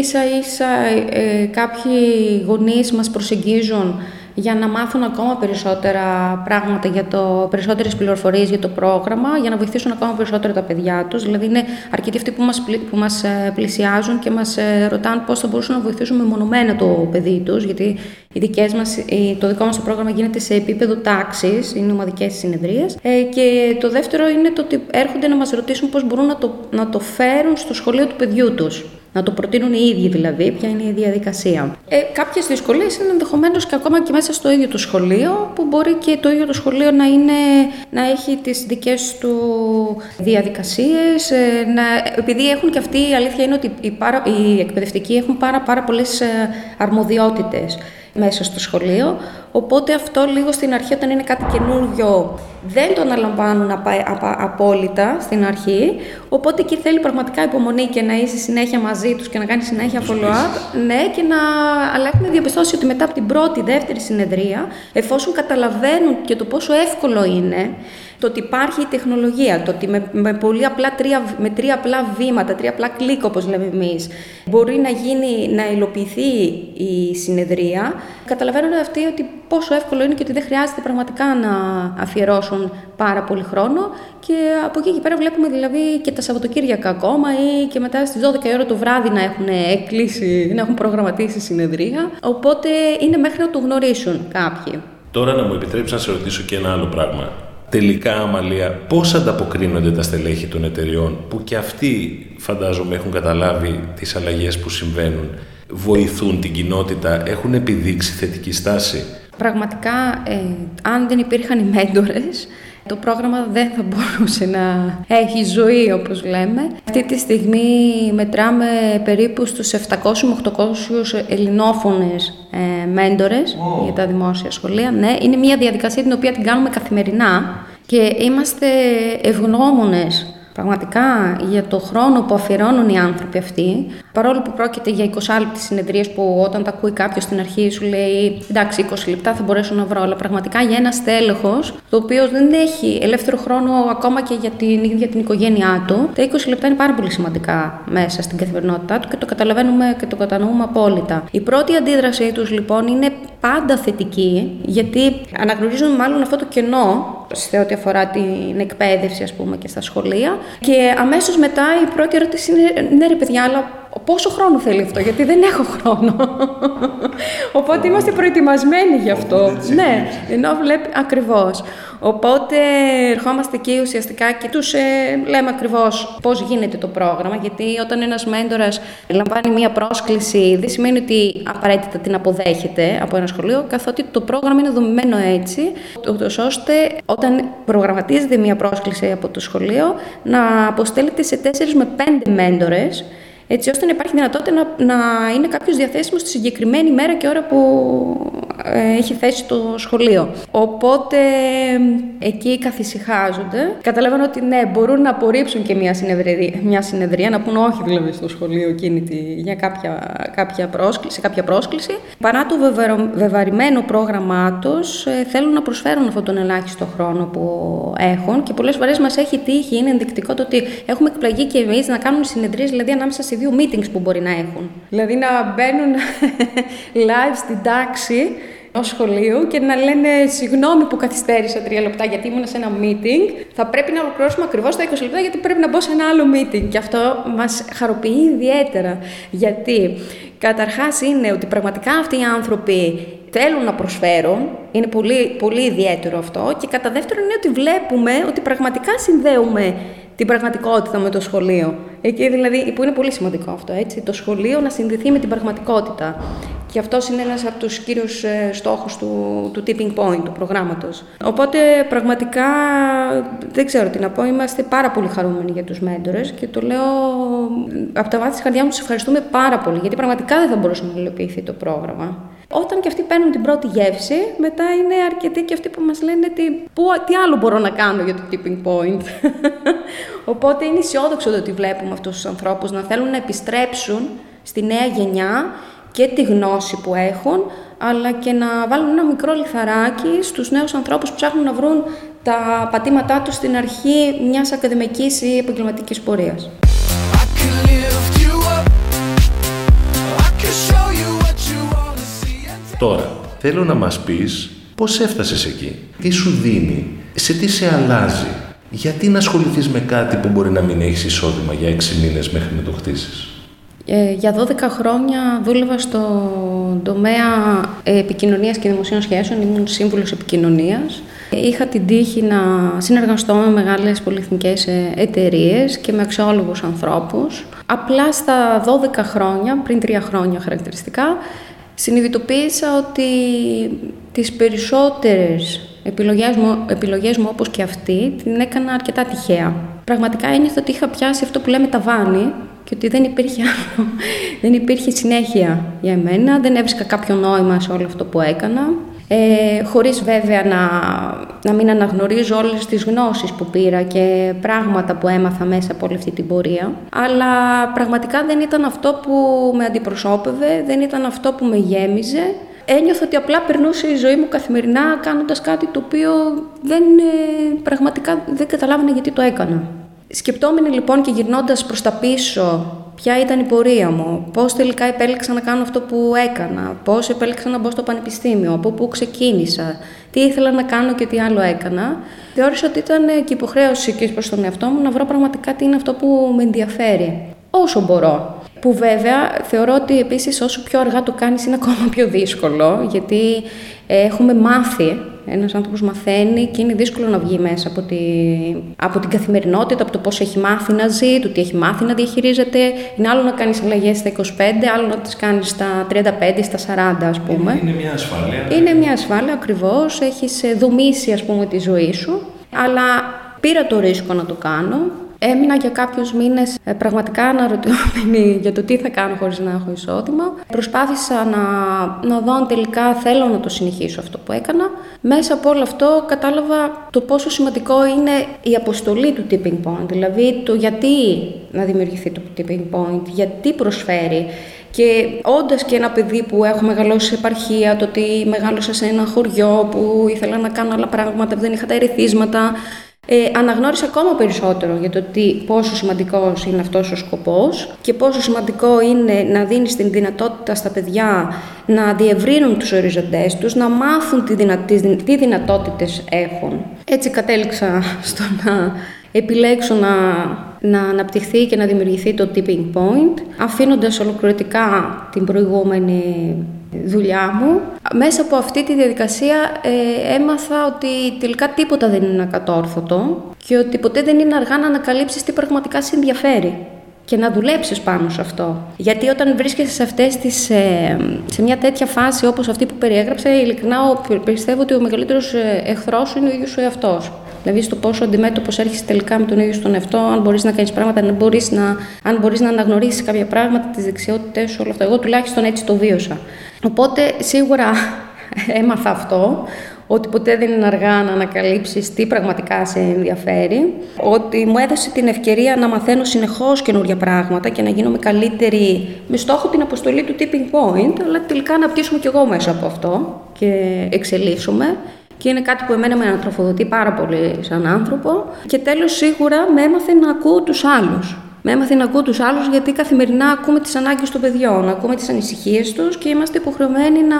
Ίσα ίσα ε, κάποιοι γονείς μας προσεγγίζουν για να μάθουν ακόμα περισσότερα πράγματα, για το, περισσότερες πληροφορίες για το πρόγραμμα, για να βοηθήσουν ακόμα περισσότερο τα παιδιά τους. Δηλαδή είναι αρκετοί αυτοί που μας, που μας ε, πλησιάζουν και μας ε, ρωτάνε πώς θα μπορούσαν να βοηθήσουν μεμονωμένα το παιδί τους, γιατί οι δικές μας, το δικό μας το πρόγραμμα γίνεται σε επίπεδο τάξης, είναι ομαδικές συνεδρίες. Ε, και το δεύτερο είναι το ότι έρχονται να μας ρωτήσουν πώς μπορούν να το, να το φέρουν στο σχολείο του παιδιού τους να το προτείνουν οι ίδιοι δηλαδή, ποια είναι η διαδικασία. Ε, Κάποιες δυσκολίες είναι ενδεχομένως και ακόμα και μέσα στο ίδιο το σχολείο, που μπορεί και το ίδιο το σχολείο να, είναι, να έχει τις δικές του διαδικασίες. Ε, επειδή έχουν και αυτοί, η αλήθεια είναι ότι οι, πάρα, οι εκπαιδευτικοί έχουν πάρα, πάρα πολλές ε, αρμοδιότητες μέσα στο σχολείο. Οπότε αυτό λίγο στην αρχή όταν είναι κάτι καινούργιο δεν το αναλαμβάνουν απόλυτα στην αρχή. Οπότε εκεί θέλει πραγματικά υπομονή και να είσαι συνέχεια μαζί τους και να κάνει συνέχεια follow-up. Ναι, και να... Αλλά έχουμε διαπιστώσει ότι μετά από την πρώτη, δεύτερη συνεδρία, εφόσον καταλαβαίνουν και το πόσο εύκολο είναι το ότι υπάρχει η τεχνολογία, το ότι με, με, πολύ απλά τρία, με τρία απλά βήματα, τρία απλά κλικ όπως λέμε εμείς, μπορεί να γίνει, να υλοποιηθεί η συνεδρία, καταλαβαίνουν αυτοί ότι πόσο εύκολο είναι και ότι δεν χρειάζεται πραγματικά να αφιερώσουν πάρα πολύ χρόνο και από εκεί και πέρα βλέπουμε δηλαδή και τα Σαββατοκύριακα ακόμα ή και μετά στις 12 ώρα το βράδυ να έχουν κλείσει, να έχουν προγραμματίσει συνεδρία, οπότε είναι μέχρι να το γνωρίσουν κάποιοι. Τώρα να μου επιτρέψεις να σε ρωτήσω και ένα άλλο πράγμα τελικά, Αμαλία, πώς ανταποκρίνονται τα στελέχη των εταιριών που και αυτοί φαντάζομαι έχουν καταλάβει τις αλλαγές που συμβαίνουν, βοηθούν την κοινότητα, έχουν επιδείξει θετική στάση; Πραγματικά, ε, αν δεν υπήρχαν οι μέντορες, το πρόγραμμα δεν θα μπορούσε να έχει ζωή όπως λέμε. Αυτή τη στιγμή μετράμε περίπου στους 700 με 800 ελληνόφωνες ε, μέντορες για τα δημόσια σχολεία. Ναι, είναι μια διαδικασία την οποία την κάνουμε καθημερινά και είμαστε ευγνώμονες Πραγματικά για το χρόνο που αφιερώνουν οι άνθρωποι αυτοί, παρόλο που πρόκειται για 20 λεπτά συνεδρίες που όταν τα ακούει κάποιος στην αρχή σου λέει εντάξει, 20 λεπτά θα μπορέσω να βρω, αλλά πραγματικά για ένα στέλεχος, το οποίο δεν έχει ελεύθερο χρόνο ακόμα και για την ίδια την οικογένειά του, τα 20 λεπτά είναι πάρα πολύ σημαντικά μέσα στην καθημερινότητά του και το καταλαβαίνουμε και το κατανοούμε απόλυτα. Η πρώτη αντίδρασή τους λοιπόν είναι πάντα θετική, γιατί αναγνωρίζουν μάλλον αυτό το κενό σε ό,τι αφορά την εκπαίδευση, ας πούμε, και στα σχολεία. Και αμέσως μετά η πρώτη ερώτηση είναι, ναι ρε παιδιά, αλλά πόσο χρόνο θέλει αυτό, γιατί δεν έχω χρόνο. Οπότε είμαστε προετοιμασμένοι γι' αυτό. Ναι, ενώ βλέπει ακριβώς. Οπότε ερχόμαστε εκεί ουσιαστικά και τους ε, λέμε ακριβώς πώς γίνεται το πρόγραμμα, γιατί όταν ένας μέντορας λαμβάνει μία πρόσκληση δεν σημαίνει ότι απαραίτητα την αποδέχεται από ένα σχολείο, καθότι το πρόγραμμα είναι δομημένο έτσι, ώστε όταν προγραμματίζεται μία πρόσκληση από το σχολείο να αποστέλλεται σε 4 με 5 μέντορες έτσι ώστε να υπάρχει δυνατότητα να, να είναι κάποιος διαθέσιμος στη συγκεκριμένη μέρα και ώρα που ε, έχει θέσει το σχολείο. Οπότε εκεί καθησυχάζονται. Καταλαβαίνω ότι ναι, μπορούν να απορρίψουν και μια συνεδρία, μια συνεδρία να πούν όχι δηλαδή στο σχολείο κίνητη για κάποια, κάποια πρόσκληση, κάποια πρόσκληση. Παρά το βεβαρημένο πρόγραμμά τους, ε, θέλουν να προσφέρουν αυτόν τον ελάχιστο χρόνο που έχουν και πολλές φορές μας έχει τύχει, είναι ενδεικτικό το ότι έχουμε εκπλαγεί και εμείς να κάνουμε συνεδρίες δηλαδή ανάμεσα σε δύο meetings που μπορεί να έχουν. Δηλαδή να μπαίνουν live στην τάξη ω σχολείο και να λένε συγγνώμη που καθυστέρησα τρία λεπτά γιατί ήμουν σε ένα meeting. Θα πρέπει να ολοκληρώσουμε ακριβώς τα 20 λεπτά γιατί πρέπει να μπω σε ένα άλλο meeting. Και αυτό μας χαροποιεί ιδιαίτερα. Γιατί καταρχάς είναι ότι πραγματικά αυτοί οι άνθρωποι θέλουν να προσφέρουν. Είναι πολύ, πολύ ιδιαίτερο αυτό. Και κατά δεύτερον είναι ότι βλέπουμε ότι πραγματικά συνδέουμε την πραγματικότητα με το σχολείο. Εκεί δηλαδή, που είναι πολύ σημαντικό αυτό, έτσι, το σχολείο να συνδεθεί με την πραγματικότητα. Και αυτός είναι ένας από τους κύριους ε, στόχους του, του tipping point, του προγράμματος. Οπότε πραγματικά δεν ξέρω τι να πω, είμαστε πάρα πολύ χαρούμενοι για τους μέντορες και το λέω από τα βάθη της καρδιάς μου τους ευχαριστούμε πάρα πολύ, γιατί πραγματικά δεν θα μπορούσε να υλοποιηθεί το πρόγραμμα. Όταν και αυτοί παίρνουν την πρώτη γεύση, μετά είναι αρκετοί και αυτοί που μας λένε τι, που, τι άλλο μπορώ να κάνω για το tipping point. Οπότε είναι αισιόδοξο το ότι βλέπουμε αυτούς τους ανθρώπους να θέλουν να επιστρέψουν στη νέα γενιά και τη γνώση που έχουν, αλλά και να βάλουν ένα μικρό λιθαράκι στους νέους ανθρώπους που ψάχνουν να βρουν τα πατήματά τους στην αρχή μιας ακαδημαϊκής ή επαγγελματικής πορείας. Τώρα, θέλω να μας πεις πώς έφτασες εκεί, τι σου δίνει, σε τι σε αλλάζει, γιατί να ασχοληθείς με κάτι που μπορεί να μην έχεις εισόδημα για έξι μήνες μέχρι να το χτίσεις; Ε, για 12 χρόνια δούλευα στο τομέα επικοινωνίας και δημοσίων σχέσεων, ήμουν σύμβουλος επικοινωνίας. Είχα την τύχη να συνεργαστώ με μεγάλες πολυεθνικές ε, εταιρείες και με αξιόλογους ανθρώπους. Απλά στα 12 χρόνια, πριν 3 χρόνια χαρακτηριστικά, συνειδητοποίησα ότι τις περισσότερες επιλογές μου, επιλογές μου όπως και αυτή την έκανα αρκετά τυχαία. Πραγματικά ένιωθα ότι είχα πιάσει αυτό που λέμε τα βάνη και ότι δεν υπήρχε άλλο, δεν υπήρχε συνέχεια για εμένα, δεν έβρισκα κάποιο νόημα σε όλο αυτό που έκανα. Ε, χωρίς βέβαια να, να μην αναγνωρίζω όλες τις γνώσεις που πήρα και πράγματα που έμαθα μέσα από όλη αυτή την πορεία. Αλλά πραγματικά δεν ήταν αυτό που με αντιπροσώπευε, δεν ήταν αυτό που με γέμιζε. Ένιωθα ότι απλά περνούσε η ζωή μου καθημερινά κάνοντας κάτι το οποίο δεν, ε, πραγματικά δεν καταλάβαινα γιατί το έκανα. Σκεπτόμενοι λοιπόν και γυρνώντας προς τα πίσω ποια ήταν η πορεία μου, πώς τελικά επέλεξα να κάνω αυτό που έκανα, πώς επέλεξα να μπω στο πανεπιστήμιο, από πού ξεκίνησα, τι ήθελα να κάνω και τι άλλο έκανα, θεώρησα ότι ήταν και υποχρέωση και προς τον εαυτό μου να βρω πραγματικά τι είναι αυτό που με ενδιαφέρει, όσο μπορώ. Που βέβαια θεωρώ ότι επίσης όσο πιο αργά το κάνεις είναι ακόμα πιο δύσκολο, γιατί έχουμε μάθει ένας άνθρωπος μαθαίνει και είναι δύσκολο να βγει μέσα από, τη, από την καθημερινότητα, από το πώς έχει μάθει να ζει, το τι έχει μάθει να διαχειρίζεται. Είναι άλλο να κάνεις αλλαγές στα 25, άλλο να τις κάνεις στα 35, στα 40 ας πούμε. Είναι, μια ασφάλεια. Είναι μια ασφάλεια ακριβώς, έχεις δομήσει ας πούμε τη ζωή σου. Αλλά πήρα το ρίσκο να το κάνω Έμεινα για κάποιους μήνες ε, πραγματικά αναρωτιόμενη για το τι θα κάνω χωρίς να έχω εισόδημα. Προσπάθησα να, να δω αν τελικά θέλω να το συνεχίσω αυτό που έκανα. Μέσα από όλο αυτό κατάλαβα το πόσο σημαντικό είναι η αποστολή του tipping point, δηλαδή το γιατί να δημιουργηθεί το tipping point, γιατί προσφέρει. Και όντας και ένα παιδί που έχω μεγαλώσει σε επαρχία, το ότι μεγάλωσα σε ένα χωριό που ήθελα να κάνω άλλα πράγματα, δεν είχα τα ερεθίσματα, ε, αναγνώρισα ακόμα περισσότερο για το τι, πόσο σημαντικός είναι αυτός ο σκοπός και πόσο σημαντικό είναι να δίνεις την δυνατότητα στα παιδιά να διευρύνουν τους οριζοντές τους, να μάθουν τι, δυνα, τις δυνατότητες έχουν. Έτσι κατέληξα στο να επιλέξω να, να αναπτυχθεί και να δημιουργηθεί το tipping point, αφήνοντας ολοκληρωτικά την προηγούμενη δουλειά μου. Μέσα από αυτή τη διαδικασία ε, έμαθα ότι τελικά τίποτα δεν είναι ακατόρθωτο και ότι ποτέ δεν είναι αργά να ανακαλύψεις τι πραγματικά σε ενδιαφέρει και να δουλέψεις πάνω σε αυτό. Γιατί όταν βρίσκεσαι σε, αυτές τις, ε, σε μια τέτοια φάση όπως αυτή που περιέγραψα, ειλικρινά πιστεύω ότι ο μεγαλύτερος ε, εχθρός σου είναι ο ίδιος ο εαυτός. Δηλαδή στο πόσο αντιμέτωπος έρχεσαι τελικά με τον ίδιο στον εαυτό, αν μπορείς να κάνεις πράγματα, αν μπορείς να, αν μπορείς να αναγνωρίσεις κάποια πράγματα, τις δεξιότητές σου, όλο αυτό. Εγώ τουλάχιστον έτσι το βίωσα. Οπότε σίγουρα έμαθα αυτό ότι ποτέ δεν είναι αργά να ανακαλύψεις τι πραγματικά σε ενδιαφέρει, ότι μου έδωσε την ευκαιρία να μαθαίνω συνεχώς καινούργια πράγματα και να γίνομαι καλύτερη με στόχο την αποστολή του tipping point, αλλά τελικά να πτήσουμε κι εγώ μέσα από αυτό και εξελίσσουμε. Και είναι κάτι που εμένα με ανατροφοδοτεί πάρα πολύ σαν άνθρωπο. Και τέλος σίγουρα με έμαθε να ακούω τους άλλους με έμαθε να ακούω τους άλλους γιατί καθημερινά ακούμε τις ανάγκες των παιδιών, ακούμε τις ανησυχίες τους και είμαστε υποχρεωμένοι να,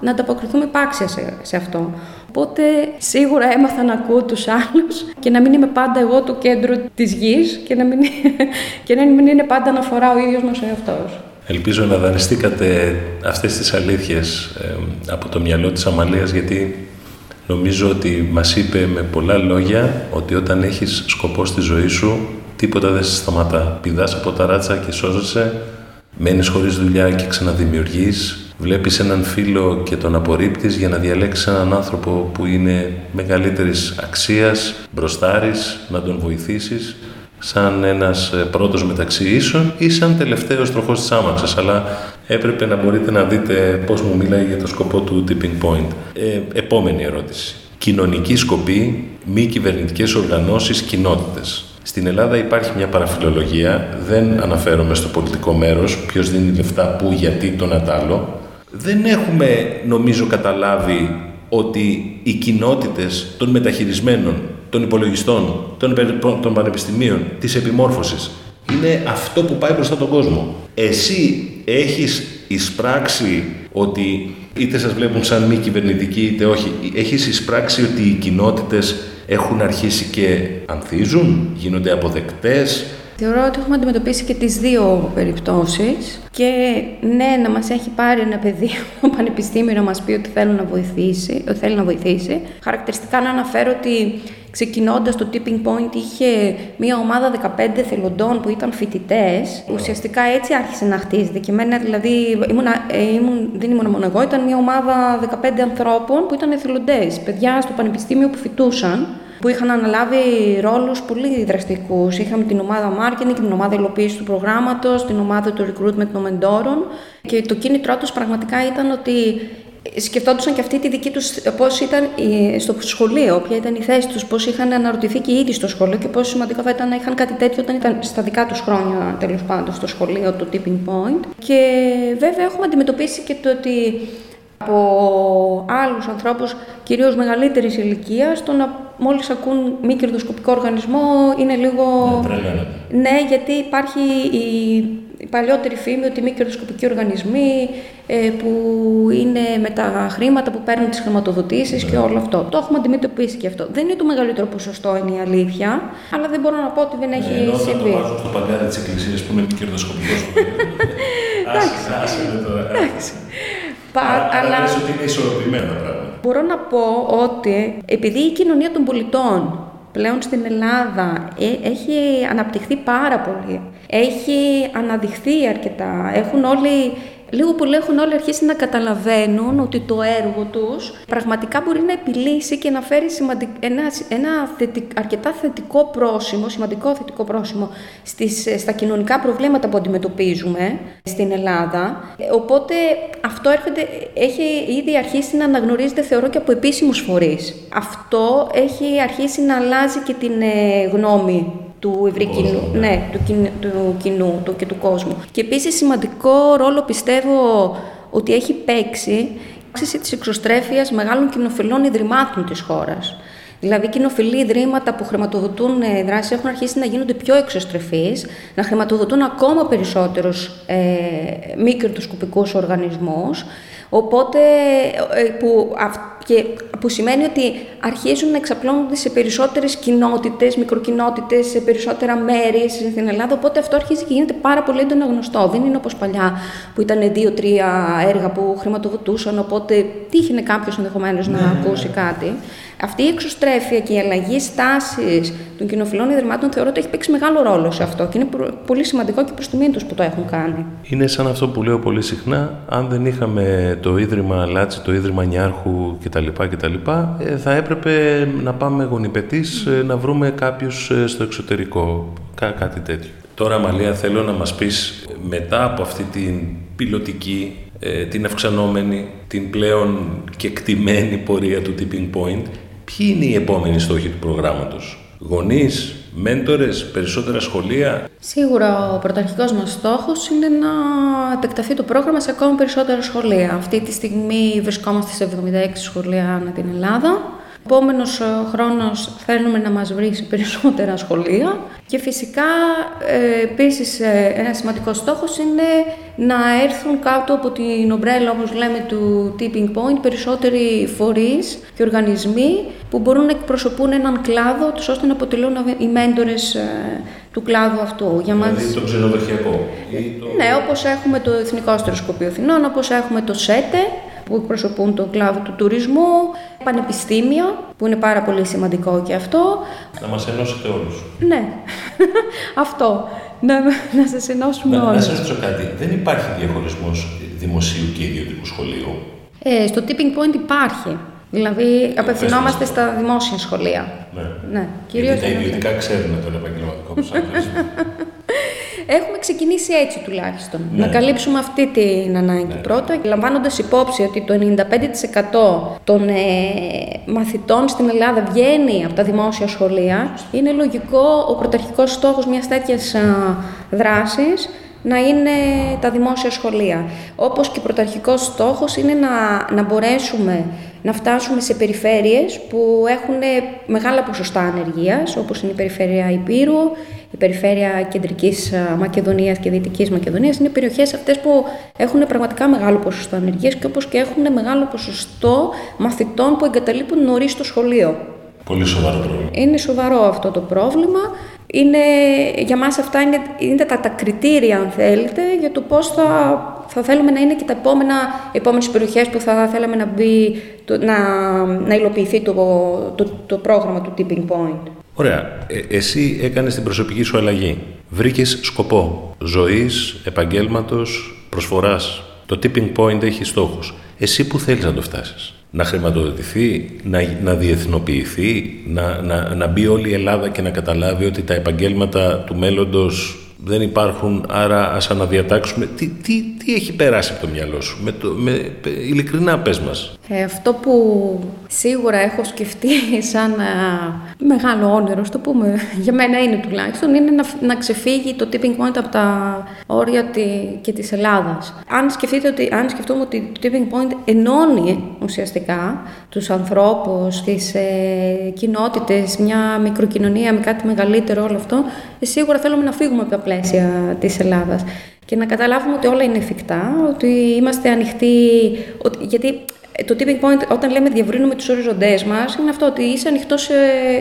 να ανταποκριθούμε πάξια σε, σε αυτό. Οπότε σίγουρα έμαθα να ακούω τους άλλους και να μην είμαι πάντα εγώ το κέντρο της γης και, να μην, και να μην είναι πάντα να φορά ο ίδιος μας ο εαυτός. Ελπίζω να δανειστήκατε αυτές τις αλήθειες από το μυαλό της Αμαλίας γιατί νομίζω ότι μας είπε με πολλά λόγια ότι όταν έχεις σκοπό στη ζωή σου Τίποτα δεν σε σταματά. Πηδάς από τα ράτσα και σώζεσαι, μένεις χωρίς δουλειά και ξαναδημιουργείς, βλέπεις έναν φίλο και τον απορρίπτεις για να διαλέξεις έναν άνθρωπο που είναι μεγαλύτερης αξίας, μπροστάρης, να τον βοηθήσεις σαν ένας ε, πρώτος μεταξύ ίσων ή σαν τελευταίος τροχός της άμαξας, αλλά έπρεπε να μπορείτε να δείτε πώς μου μιλάει για το σκοπό του tipping point. Ε, επόμενη ερώτηση. Κοινωνική σκοπή, μη κυβερνητικές οργανώσεις, κοινότητες. Στην Ελλάδα υπάρχει μια παραφιλολογία, δεν αναφέρομαι στο πολιτικό μέρος, ποιος δίνει λεφτά, πού, γιατί, τον ατάλο. Δεν έχουμε, νομίζω, καταλάβει ότι οι κοινότητες των μεταχειρισμένων, των υπολογιστών, των, των πανεπιστημίων, της επιμόρφωσης, είναι αυτό που πάει μπροστά τον κόσμο. Εσύ έχεις εισπράξει ότι είτε σας βλέπουν σαν μη κυβερνητικοί είτε όχι, έχεις εισπράξει ότι οι κοινότητες έχουν αρχίσει και ανθίζουν, γίνονται αποδεκτές; Θεωρώ ότι έχουμε αντιμετωπίσει και τις δύο περιπτώσεις και ναι, να μας έχει πάρει ένα παιδί από πανεπιστήμιο να μας πει ότι θέλει να βοηθήσει, ότι θέλει να βοηθήσει. Χαρακτηριστικά να αναφέρω ότι ξεκινώντας το tipping point είχε μια ομάδα 15 θελοντών που ήταν φοιτητές. Ουσιαστικά έτσι άρχισε να χτίζεται. Και εμένα δηλαδή, ήμουν, ε, ήμουν, δεν ήμουν μόνο εγώ, ήταν μια ομάδα 15 ανθρώπων που ήταν εθελοντέ. Παιδιά στο πανεπιστήμιο που φοιτούσαν που είχαν αναλάβει ρόλους πολύ δραστικούς. Είχαμε την ομάδα marketing, την ομάδα υλοποίησης του προγράμματος, την ομάδα του recruitment των μεντόρων και το κίνητρό τους πραγματικά ήταν ότι σκεφτόντουσαν και αυτή τη δική τους, πώς ήταν στο σχολείο, ποια ήταν η θέση τους, πώς είχαν αναρωτηθεί και ήδη στο σχολείο και πόσο σημαντικό θα ήταν να είχαν κάτι τέτοιο όταν ήταν στα δικά τους χρόνια τέλος πάντων στο σχολείο, το tipping point. Και βέβαια έχουμε αντιμετωπίσει και το ότι από άλλους ανθρώπους, κυρίως μεγαλύτερης ηλικίας, το να μόλις ακούν μη κερδοσκοπικό οργανισμό είναι λίγο... Ναι, ναι, γιατί υπάρχει η, η παλιότερη φήμη ότι μη κερδοσκοπικοί οργανισμοί ε, που είναι με τα χρήματα που παίρνουν τις χρηματοδοτήσεις και όλο αυτό. Το έχουμε αντιμετωπίσει και αυτό. Δεν είναι το μεγαλύτερο ποσοστό, είναι η αλήθεια, αλλά δεν μπορώ να πω ότι δεν έχει ναι, ενώ συμβεί. το βάζουν στο παγκάρι της εκκλησίας που είναι μη κερδοσκοπικός. Άσε, τώρα. Πα, αλλά ότι είναι ισορροπημένα πράγματα. Μπορώ να πω ότι επειδή η κοινωνία των πολιτών πλέον στην Ελλάδα ε, έχει αναπτυχθεί πάρα πολύ, έχει αναδειχθεί αρκετά, έχουν όλοι λίγο πολύ έχουν όλοι αρχίσει να καταλαβαίνουν ότι το έργο τους πραγματικά μπορεί να επιλύσει και να φέρει ένα, ένα αρκετά θετικό πρόσημο, σημαντικό θετικό πρόσημο στις, στα κοινωνικά προβλήματα που αντιμετωπίζουμε στην Ελλάδα. Οπότε αυτό έρχεται, έχει ήδη αρχίσει να αναγνωρίζεται θεωρώ και από επίσημους φορείς. Αυτό έχει αρχίσει να αλλάζει και την ε, γνώμη του ευρύ κοινού, ναι. ναι, του, του κοινού του και του κόσμου. Και επίσης σημαντικό ρόλο πιστεύω ότι έχει παίξει η της εξωστρέφειας μεγάλων κοινοφιλών ιδρυμάτων της χώρας. Δηλαδή, κοινοφιλή ιδρύματα που χρηματοδοτούν ε, δράσεις έχουν αρχίσει να γίνονται πιο εξωστρεφείς, να χρηματοδοτούν ακόμα περισσότερους ε, μη κερδοσκοπικούς οργανισμούς, οπότε ε, που, και, που σημαίνει ότι αρχίζουν να εξαπλώνονται σε περισσότερες κοινότητες, μικροκοινότητες, σε περισσότερα μέρη στην Ελλάδα, οπότε αυτό αρχίζει και γίνεται πάρα πολύ έντονα γνωστό. Δεν είναι όπως παλιά που ήταν δύο-τρία έργα που χρηματοδοτούσαν, οπότε τύχαινε κάποιος ενδεχομένως να ναι, ακούσει ναι. κάτι. Αυτή η εξωστρέφεια και η αλλαγή στάσης των κοινοφιλών ιδρυμάτων θεωρώ ότι έχει παίξει μεγάλο ρόλο σε αυτό και είναι πολύ σημαντικό και προς τιμήν τους που το έχουν κάνει. Είναι σαν αυτό που λέω πολύ συχνά. Αν δεν είχαμε το ίδρυμα Λάτσι, το ίδρυμα Νιάρχου και κτλ. κτλ ε, θα έπρεπε να πάμε γονιπετής ε, να βρούμε κάποιους ε, στο εξωτερικό, κά, κάτι τέτοιο. Τώρα Μαλία θέλω να μας πεις μετά από αυτή την πιλωτική, την αυξανόμενη, την πλέον και κτημένη πορεία του tipping point, ποιοι είναι οι επόμενοι στόχοι του προγράμματος; Γονείς, μέντορες, περισσότερα σχολεία. Σίγουρα ο πρωταρχικός μας στόχος είναι να επεκταθεί το πρόγραμμα σε ακόμα περισσότερα σχολεία. Αυτή τη στιγμή βρισκόμαστε σε 76 σχολεία ανά την Ελλάδα. Επόμενος χρόνος θέλουμε να μας βρει σε περισσότερα σχολεία και φυσικά ε, επίσης ε, ένα σημαντικός στόχος είναι να έρθουν κάτω από την ομπρέλα όπως λέμε του tipping point περισσότεροι φορείς και οργανισμοί που μπορούν να εκπροσωπούν έναν κλάδο τους ώστε να αποτελούν οι μέντορες ε, του κλάδου αυτού. Για μας... Δηλαδή το ξενοδοχειακό. Το... Ναι, όπως έχουμε το Εθνικό Αστεροσκοπείο Αθηνών, όπως έχουμε το ΣΕΤΕ, που εκπροσωπούν τον κλάδο του τουρισμού, πανεπιστήμια, που είναι πάρα πολύ σημαντικό και αυτό. Να μας ενώσετε όλους. Ναι, αυτό. Να, να σας ενώσουμε να, όλους. Να σας ρωτήσω κάτι. Δεν υπάρχει διαχωρισμός δημοσίου και ιδιωτικού σχολείου; Ε, στο tipping point υπάρχει. Δηλαδή, απευθυνόμαστε στα δημόσια σχολεία. Ναι. ναι. Κυρίως Γιατί τα ιδιωτικά ξέρουν τον επαγγελματικό προσανατολισμό. Έχουμε ξεκινήσει έτσι τουλάχιστον. Ναι. Να καλύψουμε αυτή την ανάγκη ναι. πρώτα, λαμβάνοντας υπόψη ότι το 95% των ε, μαθητών στην Ελλάδα βγαίνει από τα δημόσια σχολεία. Είναι λογικό ο πρωταρχικός στόχος μιας τέτοιας δράσης να είναι τα δημόσια σχολεία. Όπως και πρωταρχικός στόχος είναι να, να μπορέσουμε να φτάσουμε σε περιφέρειες που έχουν μεγάλα ποσοστά ανεργίας, όπως είναι η περιφέρεια Υπήρου, η περιφέρεια Κεντρικής Μακεδονίας και Δυτικής Μακεδονίας. Είναι περιοχές αυτές που έχουν πραγματικά μεγάλο ποσοστό ανεργίας και όπως και έχουν μεγάλο ποσοστό μαθητών που εγκαταλείπουν νωρίς το σχολείο. Πολύ σοβαρό πρόβλημα. Είναι σοβαρό αυτό το πρόβλημα. Είναι, για μας αυτά είναι, είναι τα, τα κριτήρια, αν θέλετε, για το πώς θα, θα θέλουμε να είναι και τα επόμενα, επόμενες περιοχές που θα θέλαμε να, μπει, το, να, να υλοποιηθεί το, το, το, πρόγραμμα του Tipping Point. Ωραία. Ε, εσύ έκανες την προσωπική σου αλλαγή. Βρήκες σκοπό ζωής, επαγγέλματος, προσφοράς. Το Tipping Point έχει στόχους. Εσύ που θέλεις να το φτάσεις να χρηματοδοτηθεί, να, να διεθνοποιηθεί, να, να, να μπει όλη η Ελλάδα και να καταλάβει ότι τα επαγγέλματα του μέλλοντος δεν υπάρχουν, άρα ας αναδιατάξουμε. Τι, τι, τι έχει περάσει από το μυαλό σου, με το, με, ειλικρινά πες μας. Ε, αυτό που σίγουρα έχω σκεφτεί σαν α, μεγάλο όνειρο, το πούμε, για μένα είναι τουλάχιστον, είναι να, να ξεφύγει το tipping point από τα όρια τη, και της Ελλάδας. Αν, σκεφτείτε ότι, αν σκεφτούμε ότι το tipping point ενώνει ουσιαστικά τους ανθρώπους, τις ε, κοινότητες, μια μικροκοινωνία με κάτι μεγαλύτερο όλο αυτό, ε, σίγουρα θέλουμε να φύγουμε από τα πλαίσια της Ελλάδας. Και να καταλάβουμε ότι όλα είναι εφικτά, ότι είμαστε ανοιχτοί, ότι, γιατί ε, το tipping point, όταν λέμε διευρύνουμε τους οριζοντές μας, είναι αυτό ότι είσαι ανοιχτός σε,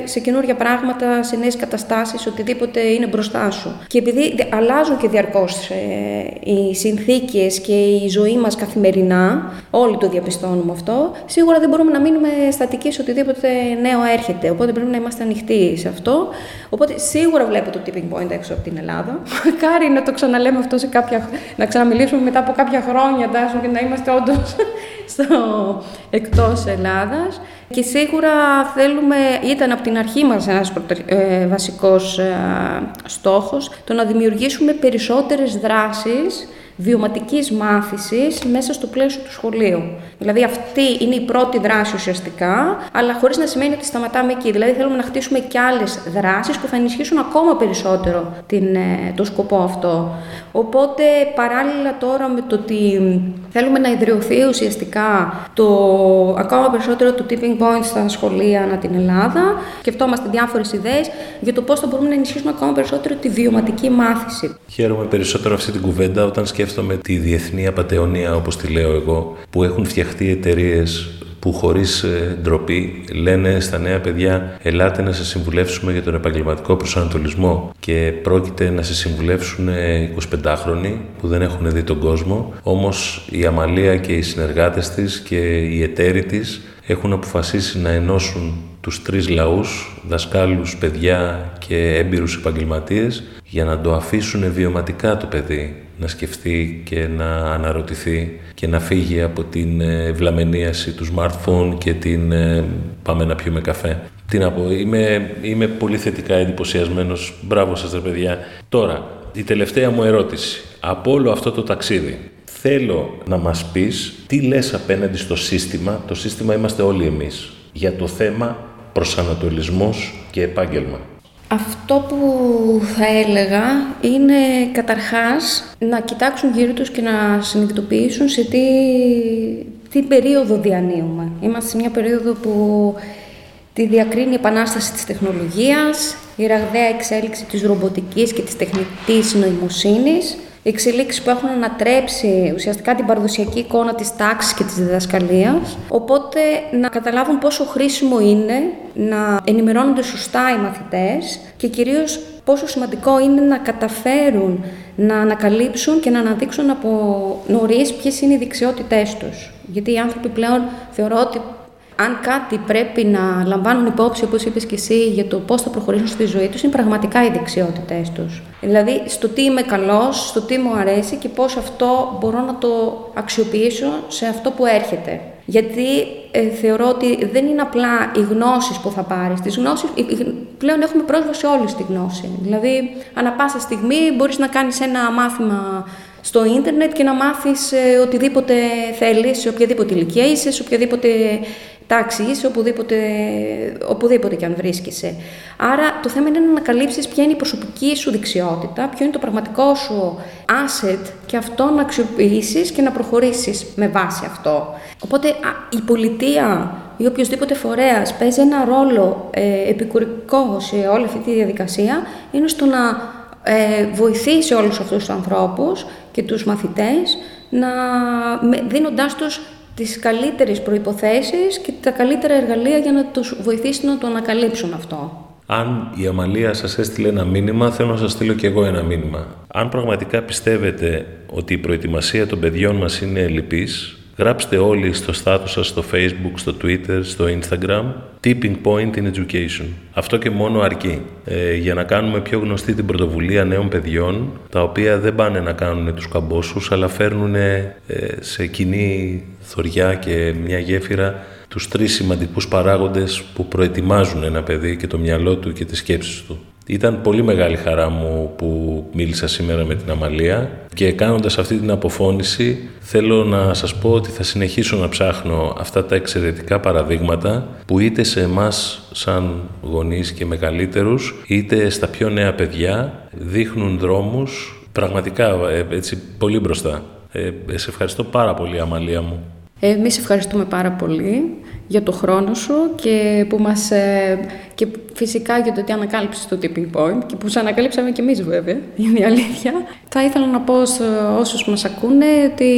σε καινούργια πράγματα, σε νέες καταστάσεις, οτιδήποτε είναι μπροστά σου. Και επειδή αλλάζουν και διαρκώς ε, οι συνθήκες και η ζωή μας καθημερινά, όλοι το διαπιστώνουμε αυτό, σίγουρα δεν μπορούμε να μείνουμε στατικοί σε οτιδήποτε νέο έρχεται. Οπότε πρέπει να είμαστε ανοιχτοί σε αυτό. Οπότε σίγουρα βλέπω το tipping point έξω από την Ελλάδα. Μακάρι να το ξαναλέμε αυτό σε κάποια. να ξαναμιλήσουμε μετά από κάποια χρόνια, τάσο και να είμαστε όντως στο εκτός Ελλάδας. Και σίγουρα θέλουμε, ήταν από την αρχή μας ένας ε, βασικός ε, στόχος, το να δημιουργήσουμε περισσότερες δράσεις βιωματικής μάθησης μέσα στο πλαίσιο του σχολείου. Δηλαδή αυτή είναι η πρώτη δράση ουσιαστικά, αλλά χωρίς να σημαίνει ότι σταματάμε εκεί. Δηλαδή θέλουμε να χτίσουμε και άλλες δράσεις που θα ενισχύσουν ακόμα περισσότερο την, ε, το σκοπό αυτό. Οπότε παράλληλα τώρα με το ότι θέλουμε να ιδρυωθεί ουσιαστικά το ακόμα περισσότερο το tipping point στα σχολεία ανά την Ελλάδα, σκεφτόμαστε διάφορες ιδέες για το πώς θα μπορούμε να ενισχύσουμε ακόμα περισσότερο τη βιωματική μάθηση. Χαίρομαι περισσότερο αυτή την κουβέντα όταν σκέφτομαι τη διεθνή απαταιωνία, όπως τη λέω εγώ, που έχουν φτιαχτεί εταιρείες που χωρίς ε, ντροπή λένε στα νέα παιδιά ελάτε να σας συμβουλεύσουμε για τον επαγγελματικό προσανατολισμό και πρόκειται να σε συμβουλεύσουν 25χρονοι που δεν έχουν δει τον κόσμο. Όμως η Αμαλία και οι συνεργάτες της και οι εταίροι της έχουν αποφασίσει να ενώσουν τους τρεις λαούς, δασκάλους, παιδιά και έμπειρους επαγγελματίες για να το αφήσουν βιωματικά το παιδί να σκεφτεί και να αναρωτηθεί και να φύγει από την ε, βλαμενίαση τους smartphone smartphone και την ε, πάμε να πιούμε καφέ. Τι να πω, είμαι, είμαι πολύ θετικά εντυπωσιασμένος. Μπράβο σας ρε παιδιά. Τώρα, η τελευταία μου ερώτηση. Από όλο αυτό το ταξίδι, θέλω να μας πεις τι λες απέναντι στο σύστημα. Το σύστημα είμαστε όλοι εμείς. Για το θέμα προσανατολισμός και επάγγελμα. Αυτό που θα έλεγα είναι καταρχάς να κοιτάξουν γύρω τους και να συνειδητοποιήσουν σε τι, τι περίοδο διανύουμε. Είμαστε σε μια περίοδο που τη διακρίνει η επανάσταση της τεχνολογίας, η ραγδαία εξέλιξη της ρομποτικής και της τεχνητής νοημοσύνης, εξελίξεις που έχουν ανατρέψει ουσιαστικά την παραδοσιακή εικόνα της τάξης και της διδασκαλίας. Οπότε να καταλάβουν πόσο χρήσιμο είναι να ενημερώνονται σωστά οι μαθητές και κυρίως πόσο σημαντικό είναι να καταφέρουν να ανακαλύψουν και να αναδείξουν από νωρίς ποιες είναι οι δεξιότητές τους. Γιατί οι άνθρωποι πλέον θεωρώ ότι αν κάτι πρέπει να λαμβάνουν υπόψη, όπως είπες και εσύ, για το πώς θα προχωρήσουν στη ζωή τους, είναι πραγματικά οι δεξιότητές τους. Δηλαδή, στο τι είμαι καλός, στο τι μου αρέσει και πώς αυτό μπορώ να το αξιοποιήσω σε αυτό που έρχεται. Γιατί ε, θεωρώ ότι δεν είναι απλά οι γνώσεις που θα πάρεις. Τις γνώσεις, πλέον έχουμε πρόσβαση όλοι στη γνώση. Δηλαδή, ανά πάσα στιγμή μπορείς να κάνεις ένα μάθημα στο ίντερνετ και να μάθεις ε, οτιδήποτε θέλεις, σε οποιαδήποτε ηλικία είσαι, σε οποιαδήποτε τάξη είσαι, οπουδήποτε, οπουδήποτε και αν βρίσκεσαι. Άρα το θέμα είναι να ανακαλύψεις ποια είναι η προσωπική σου δεξιότητα, ποιο είναι το πραγματικό σου asset και αυτό να αξιοποιήσεις και να προχωρήσεις με βάση αυτό. Οπότε η πολιτεία ή οποιοδήποτε φορέας παίζει ένα ρόλο ε, επικουρικό σε όλη αυτή τη διαδικασία είναι στο να ε, βοηθήσει όλους αυτούς τους ανθρώπους και τους μαθητές να, δίνοντάς τους τις καλύτερες προϋποθέσεις και τα καλύτερα εργαλεία για να τους βοηθήσει να το ανακαλύψουν αυτό. Αν η Αμαλία σας έστειλε ένα μήνυμα, θέλω να σας στείλω και εγώ ένα μήνυμα. Αν πραγματικά πιστεύετε ότι η προετοιμασία των παιδιών μας είναι ελλειπής, Γράψτε όλοι στο στάτους σας, στο facebook, στο twitter, στο instagram Tipping Point in Education. Αυτό και μόνο αρκεί ε, για να κάνουμε πιο γνωστή την πρωτοβουλία νέων παιδιών τα οποία δεν πάνε να κάνουν τους καμπόσους αλλά φέρνουν ε, σε κοινή θωριά και μια γέφυρα τους τρεις σημαντικούς παράγοντες που προετοιμάζουν ένα παιδί και το μυαλό του και τις σκέψεις του. Ήταν πολύ μεγάλη χαρά μου που μίλησα σήμερα με την Αμαλία και κάνοντας αυτή την αποφώνηση θέλω να σας πω ότι θα συνεχίσω να ψάχνω αυτά τα εξαιρετικά παραδείγματα που είτε σε εμάς σαν γονείς και μεγαλύτερους είτε στα πιο νέα παιδιά δείχνουν δρόμους πραγματικά ε, έτσι πολύ μπροστά. Ε, σε ευχαριστώ πάρα πολύ Αμαλία μου. Εμείς ευχαριστούμε πάρα πολύ για το χρόνο σου και που μας, ε, και φυσικά για το ότι ανακάλυψες το tipping point και που σε ανακαλύψαμε και εμείς βέβαια, είναι η αλήθεια. Θα ήθελα να πω σε όσους μας ακούνε ότι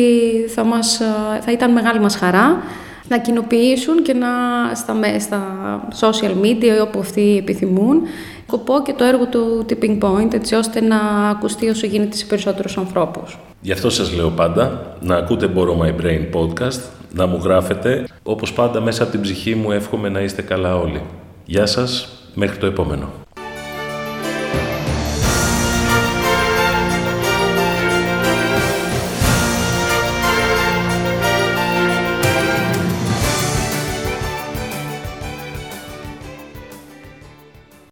θα, μας, θα ήταν μεγάλη μας χαρά να κοινοποιήσουν και να στα, στα social media όπου αυτοί επιθυμούν σκοπό και το έργο του Tipping Point έτσι ώστε να ακουστεί όσο γίνεται σε περισσότερους ανθρώπους. Γι' αυτό σας λέω πάντα να ακούτε Borrow My Brain podcast, να μου γράφετε. Όπως πάντα μέσα από την ψυχή μου εύχομαι να είστε καλά όλοι. Γεια σας, μέχρι το επόμενο.